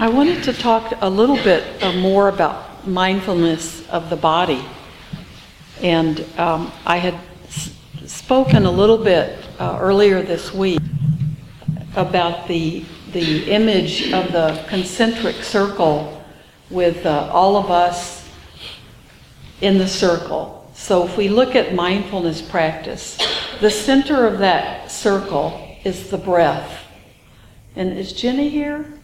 I wanted to talk a little bit uh, more about mindfulness of the body. And um, I had s- spoken a little bit uh, earlier this week about the, the image of the concentric circle with uh, all of us in the circle. So if we look at mindfulness practice, the center of that circle is the breath. And is Jenny here?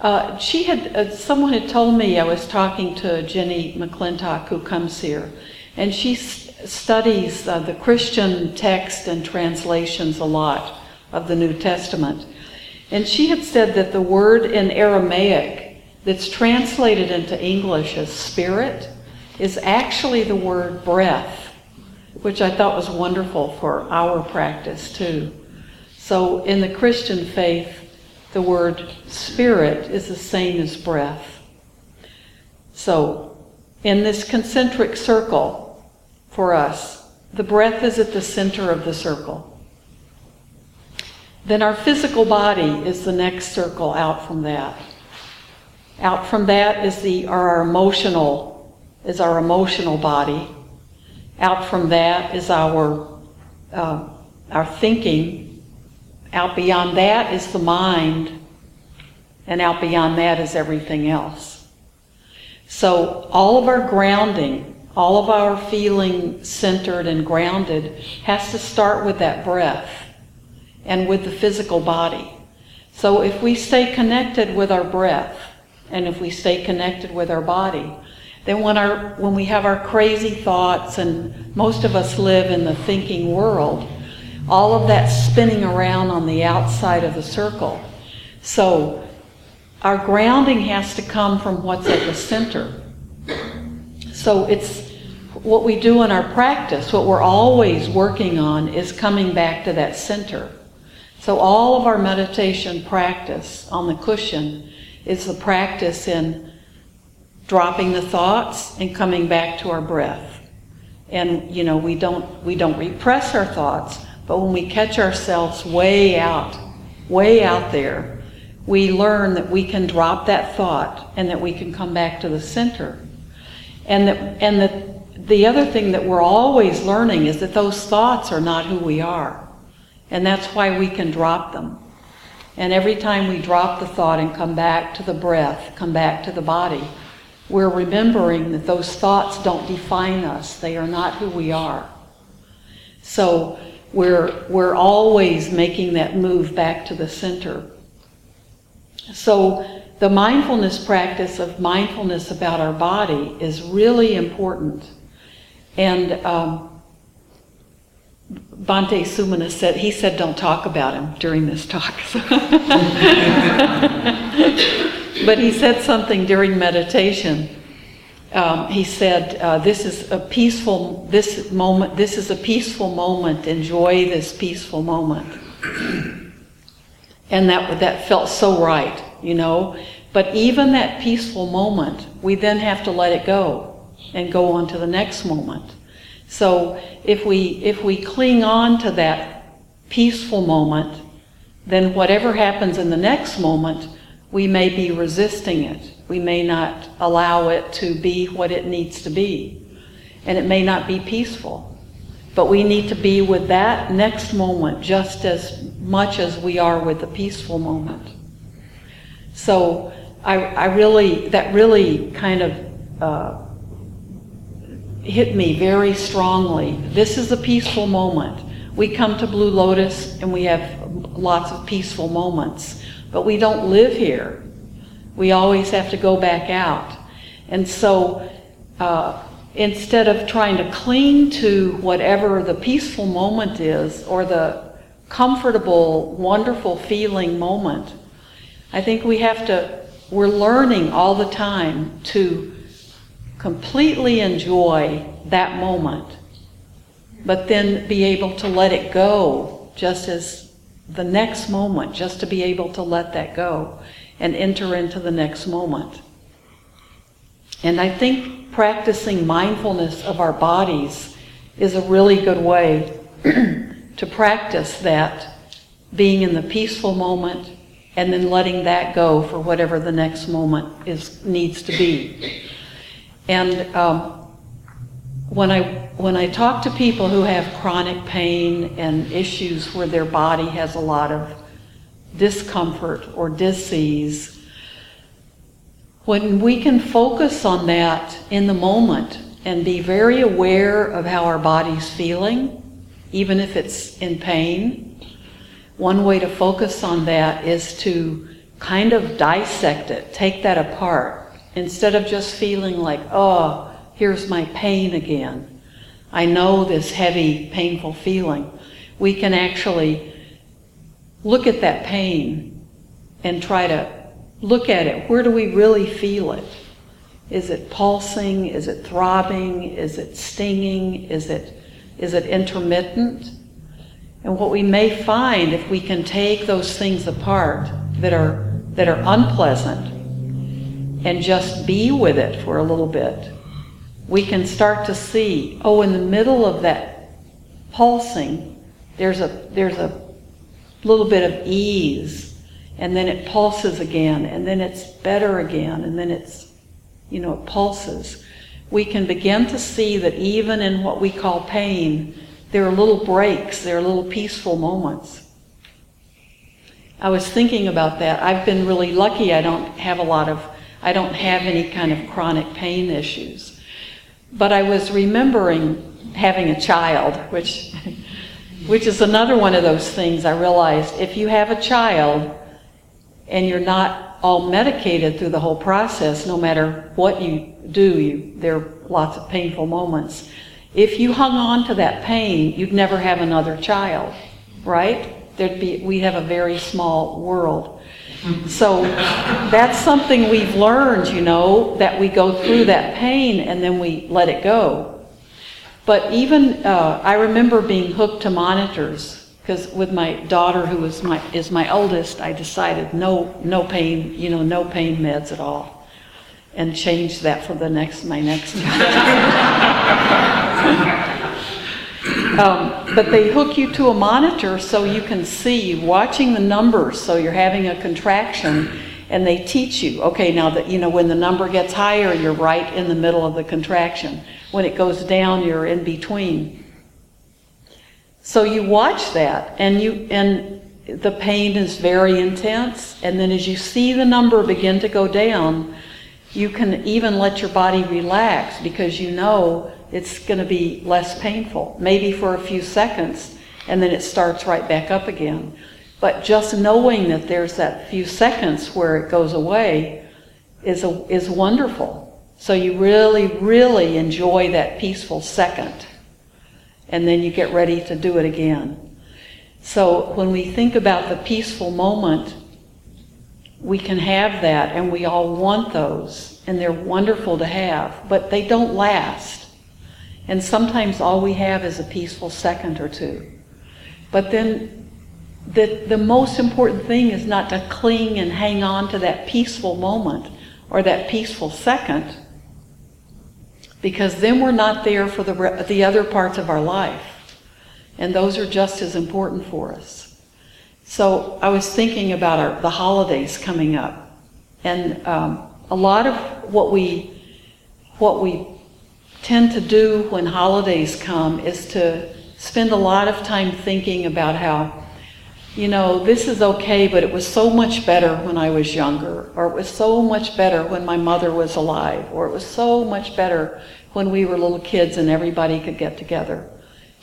Uh, she had, uh, someone had told me, I was talking to Jenny McClintock who comes here, and she s- studies uh, the Christian text and translations a lot of the New Testament. And she had said that the word in Aramaic that's translated into English as spirit is actually the word breath, which I thought was wonderful for our practice too. So in the Christian faith, the word spirit is the same as breath. So in this concentric circle for us, the breath is at the center of the circle. Then our physical body is the next circle out from that. Out from that is the our emotional is our emotional body. Out from that is our uh, our thinking. Out beyond that is the mind, and out beyond that is everything else. So all of our grounding, all of our feeling centered and grounded, has to start with that breath and with the physical body. So if we stay connected with our breath, and if we stay connected with our body, then when our when we have our crazy thoughts and most of us live in the thinking world, all of that spinning around on the outside of the circle. So our grounding has to come from what's at the center. So it's what we do in our practice, what we're always working on is coming back to that center. So all of our meditation practice on the cushion is the practice in dropping the thoughts and coming back to our breath. And you know, we don't we don't repress our thoughts, but when we catch ourselves way out, way out there, we learn that we can drop that thought and that we can come back to the center. And that and that the other thing that we're always learning is that those thoughts are not who we are. And that's why we can drop them. And every time we drop the thought and come back to the breath, come back to the body, we're remembering that those thoughts don't define us. They are not who we are. So we're, we're always making that move back to the center. So the mindfulness practice of mindfulness about our body is really important. And um, Bhante Sumana said, he said, don't talk about him during this talk. but he said something during meditation. Um, he said, uh, "This is a peaceful. This moment. This is a peaceful moment. Enjoy this peaceful moment." and that that felt so right, you know. But even that peaceful moment, we then have to let it go and go on to the next moment. So if we if we cling on to that peaceful moment, then whatever happens in the next moment, we may be resisting it. We may not allow it to be what it needs to be. And it may not be peaceful. But we need to be with that next moment just as much as we are with the peaceful moment. So I, I really, that really kind of uh, hit me very strongly. This is a peaceful moment. We come to Blue Lotus and we have lots of peaceful moments, but we don't live here. We always have to go back out. And so uh, instead of trying to cling to whatever the peaceful moment is or the comfortable, wonderful feeling moment, I think we have to, we're learning all the time to completely enjoy that moment, but then be able to let it go just as the next moment, just to be able to let that go and enter into the next moment. And I think practicing mindfulness of our bodies is a really good way to practice that being in the peaceful moment and then letting that go for whatever the next moment is needs to be. And um, when I when I talk to people who have chronic pain and issues where their body has a lot of discomfort or disease, when we can focus on that in the moment and be very aware of how our body's feeling, even if it's in pain, one way to focus on that is to kind of dissect it, take that apart, instead of just feeling like, oh, here's my pain again. I know this heavy, painful feeling. We can actually look at that pain and try to look at it. Where do we really feel it? Is it pulsing? Is it throbbing? Is it stinging? Is it, is it intermittent? And what we may find if we can take those things apart that are, that are unpleasant and just be with it for a little bit, we can start to see, oh, in the middle of that pulsing, there's a, there's a little bit of ease, and then it pulses again, and then it's better again, and then it's, you know, it pulses. We can begin to see that even in what we call pain, there are little breaks, there are little peaceful moments. I was thinking about that. I've been really lucky. I don't have a lot of, I don't have any kind of chronic pain issues. But I was remembering having a child, which, which is another one of those things I realized. If you have a child and you're not all medicated through the whole process, no matter what you do, you, there are lots of painful moments. If you hung on to that pain, you'd never have another child, right? There'd be, we'd have a very small world. So that's something we've learned, you know, that we go through that pain and then we let it go. But even, uh, I remember being hooked to monitors because with my daughter, who is my, is my oldest, I decided no, no pain, you know, no pain meds at all. And changed that for the next, my next Um, but they hook you to a monitor so you can see, watching the numbers, so you're having a contraction, and they teach you, okay, now that, you know, when the number gets higher, you're right in the middle of the contraction. When it goes down, you're in between. So you watch that, and you, and the pain is very intense, and then as you see the number begin to go down, you can even let your body relax because you know it's going to be less painful, maybe for a few seconds, and then it starts right back up again. But just knowing that there's that few seconds where it goes away is, a, is wonderful. So you really, really enjoy that peaceful second. And then you get ready to do it again. So when we think about the peaceful moment, we can have that, and we all want those, and they're wonderful to have, but they don't last. And sometimes all we have is a peaceful second or two. But then the, the most important thing is not to cling and hang on to that peaceful moment or that peaceful second, because then we're not there for the, the other parts of our life. And those are just as important for us. So I was thinking about our, the holidays coming up. And um, a lot of what we, what we tend to do when holidays come is to spend a lot of time thinking about how, you know, this is okay, but it was so much better when I was younger, or it was so much better when my mother was alive, or it was so much better when we were little kids and everybody could get together.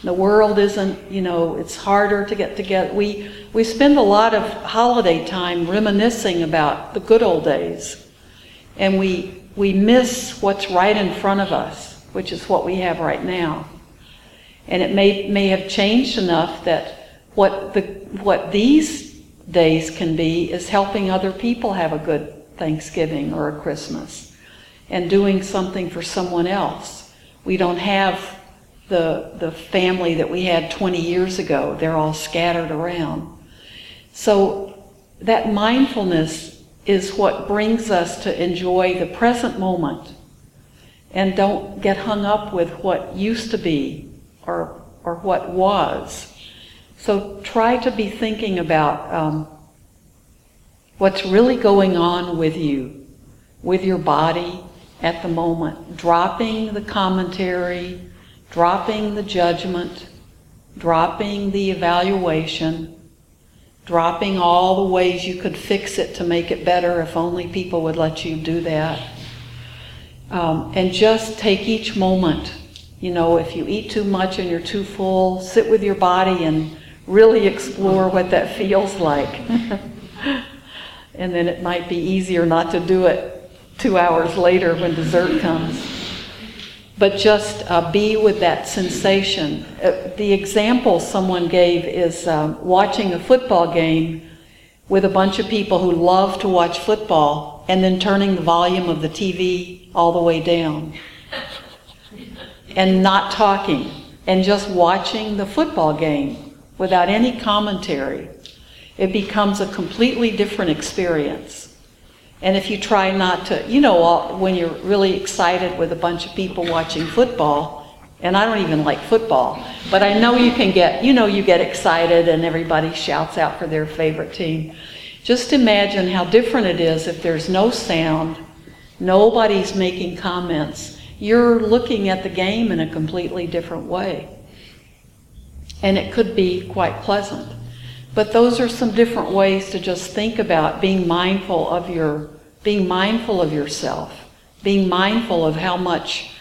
The world isn't, you know, it's harder to get together. We, we spend a lot of holiday time reminiscing about the good old days. And we, we miss what's right in front of us which is what we have right now. And it may, may have changed enough that what, the, what these days can be is helping other people have a good Thanksgiving or a Christmas and doing something for someone else. We don't have the, the family that we had 20 years ago, they're all scattered around. So that mindfulness is what brings us to enjoy the present moment and don't get hung up with what used to be or, or what was. So try to be thinking about um, what's really going on with you, with your body at the moment, dropping the commentary, dropping the judgment, dropping the evaluation, dropping all the ways you could fix it to make it better if only people would let you do that. Um, and just take each moment. You know, if you eat too much and you're too full, sit with your body and really explore what that feels like. and then it might be easier not to do it two hours later when dessert comes. But just uh, be with that sensation. Uh, the example someone gave is um, watching a football game with a bunch of people who love to watch football and then turning the volume of the TV all the way down and not talking and just watching the football game without any commentary. It becomes a completely different experience. And if you try not to, you know, when you're really excited with a bunch of people watching football, and I don't even like football, but I know you can get, you know, you get excited and everybody shouts out for their favorite team. Just imagine how different it is if there's no sound, nobody's making comments. You're looking at the game in a completely different way. And it could be quite pleasant. But those are some different ways to just think about being mindful of your being mindful of yourself, being mindful of how much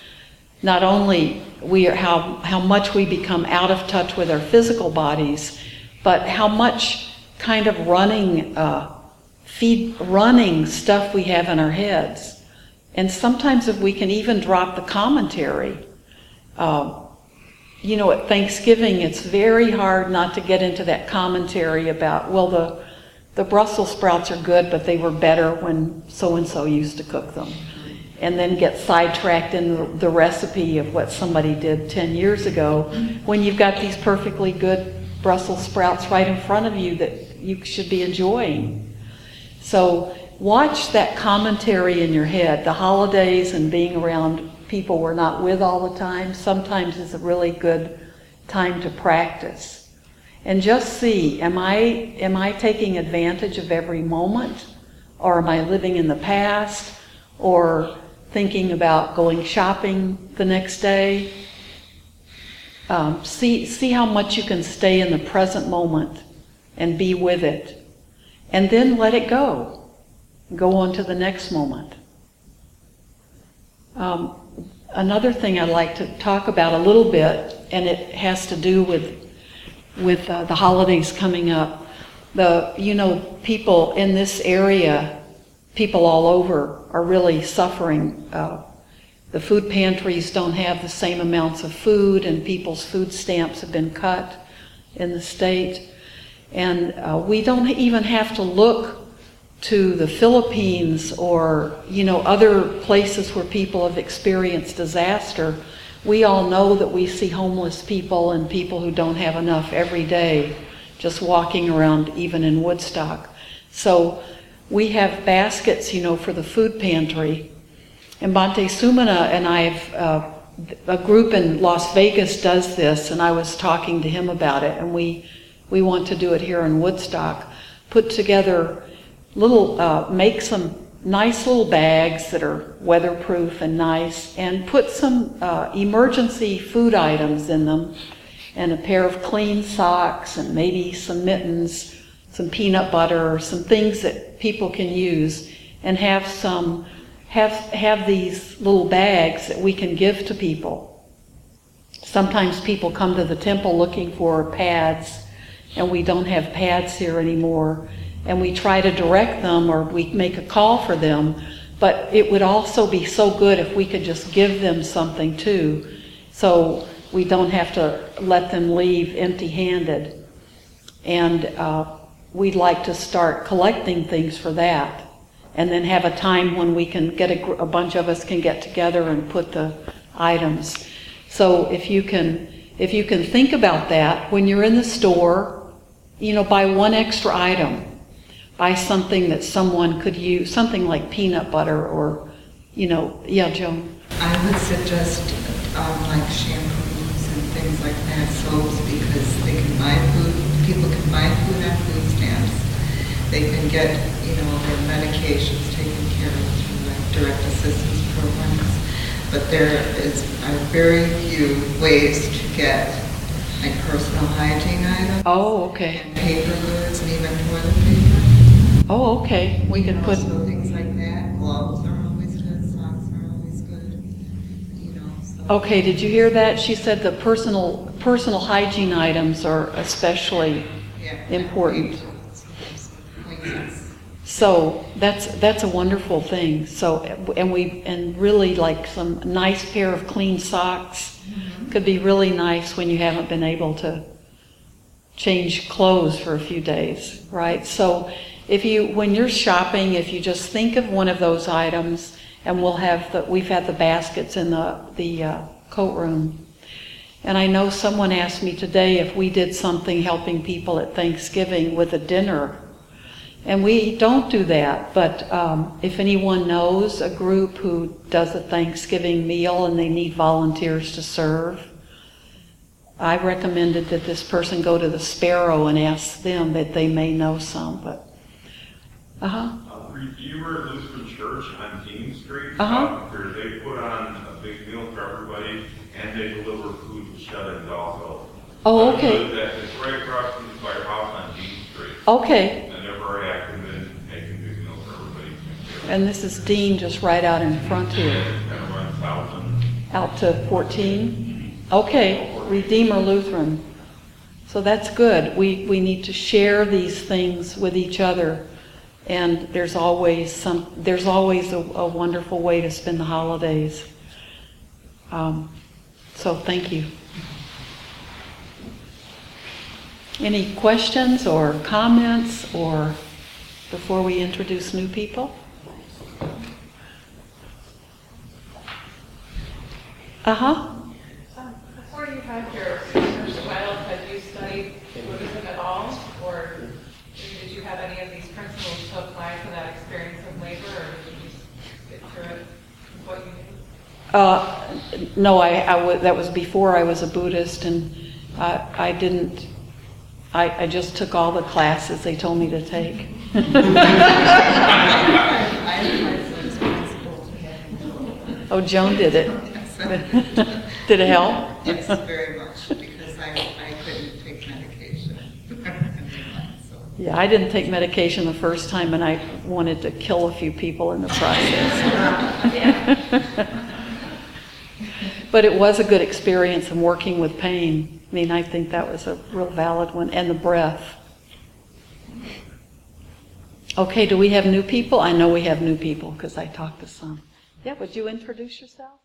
not only we are, how how much we become out of touch with our physical bodies, but how much kind of running uh, feed running stuff we have in our heads. And sometimes if we can even drop the commentary, uh, you know, at Thanksgiving, it's very hard not to get into that commentary about, well, the, the Brussels sprouts are good, but they were better when so and so used to cook them. And then get sidetracked in the recipe of what somebody did 10 years ago when you've got these perfectly good Brussels sprouts right in front of you that you should be enjoying. So watch that commentary in your head. The holidays and being around people we're not with all the time sometimes is a really good time to practice. And just see, am I, am I taking advantage of every moment? Or am I living in the past? Or thinking about going shopping the next day? Um, see, see how much you can stay in the present moment and be with it. And then let it go. Go on to the next moment. Um, another thing I'd like to talk about a little bit, and it has to do with with uh, the holidays coming up. The you know people in this area, people all over are really suffering. Uh, the food pantries don't have the same amounts of food, and people's food stamps have been cut in the state. And uh, we don't even have to look to the Philippines or you know other places where people have experienced disaster, we all know that we see homeless people and people who don't have enough every day just walking around even in Woodstock. So we have baskets, you know, for the food pantry. And Bhante Sumana and I have uh, a group in Las Vegas does this, and I was talking to him about it, and we we want to do it here in Woodstock. Put together little, uh, make some nice little bags that are weatherproof and nice, and put some uh, emergency food items in them, and a pair of clean socks, and maybe some mittens, some peanut butter, or some things that people can use, and have some have have these little bags that we can give to people. Sometimes people come to the temple looking for pads, and we don't have pads here anymore and we try to direct them or we make a call for them. But it would also be so good if we could just give them something too, so we don't have to let them leave empty handed. And uh, we'd like to start collecting things for that. And then have a time when we can get a, a bunch of us can get together and put the items. So if you can, if you can think about that when you're in the store, you know, buy one extra item buy something that someone could use, something like peanut butter or, you know, yeah, Joan. I would suggest um, like shampoos and things like that, soaps, because they can buy food, people can buy food on food stamps. they can get, you know, their medications taken care of through like direct assistance programs. But there is are very few ways to get like personal hygiene items. Oh, okay. And paper goods and even toilet paper. Oh, okay. We can put, So things like that, gloves are always good, socks are always good, you know, so. okay, did you hear that? She said the personal, personal hygiene items are especially Yeah. important. So that's, that's a wonderful thing. So, and we, and really like some nice pair of clean socks mm-hmm. could be really nice when you haven't been able to change clothes for a few days, right? So if you, when you're shopping, if you just think of one of those items, and we'll have the, we've had the baskets in the, the uh, coat room. And I know someone asked me today if we did something helping people at Thanksgiving with a dinner. And we don't do that, but um, if anyone knows a group who does a Thanksgiving meal and they need volunteers to serve, I recommended that this person go to the Sparrow and ask them that they may know some, but, uh-huh, Uh, Redeemer Lutheran Church on Dean Street. Uh-huh. uh, They put on a big meal for everybody, and they deliver food to shut-ins also. Oh, Uh, okay. that- It's right across from the firehouse on Dean Street. okay. And they're very active in making big meals for everybody. And this is Dean just right out in front here, it's kind of runs thousand. out to 14? Okay, Redeemer Lutheran. So that's good. We, we need to share these things with each other. And there's always some, there's always a, a wonderful way to spend the holidays. Um, so thank you. Any questions or comments or before we introduce new people? Uh-huh. Um, Before you had your first child, had you studied Buddhism at all? Or did you have any of these principles apply to that experience of labor, or did you just get through it with what you knew? Uh, no, I, I that was before I was a Buddhist, and I, I didn't, I, I just took all the classes they told me to take. I applied for this principle to have. Oh, Joan did it. Did it help? Yes, very much, because I, I couldn't take medication. So, Yeah, I didn't take medication the first time, and I wanted to kill a few people in the process. But it was a good experience in working with pain. I mean, I think that was a real valid one, and the breath. Okay, do we have new people? I know we have new people because I talked to some. Yeah, would you introduce yourself?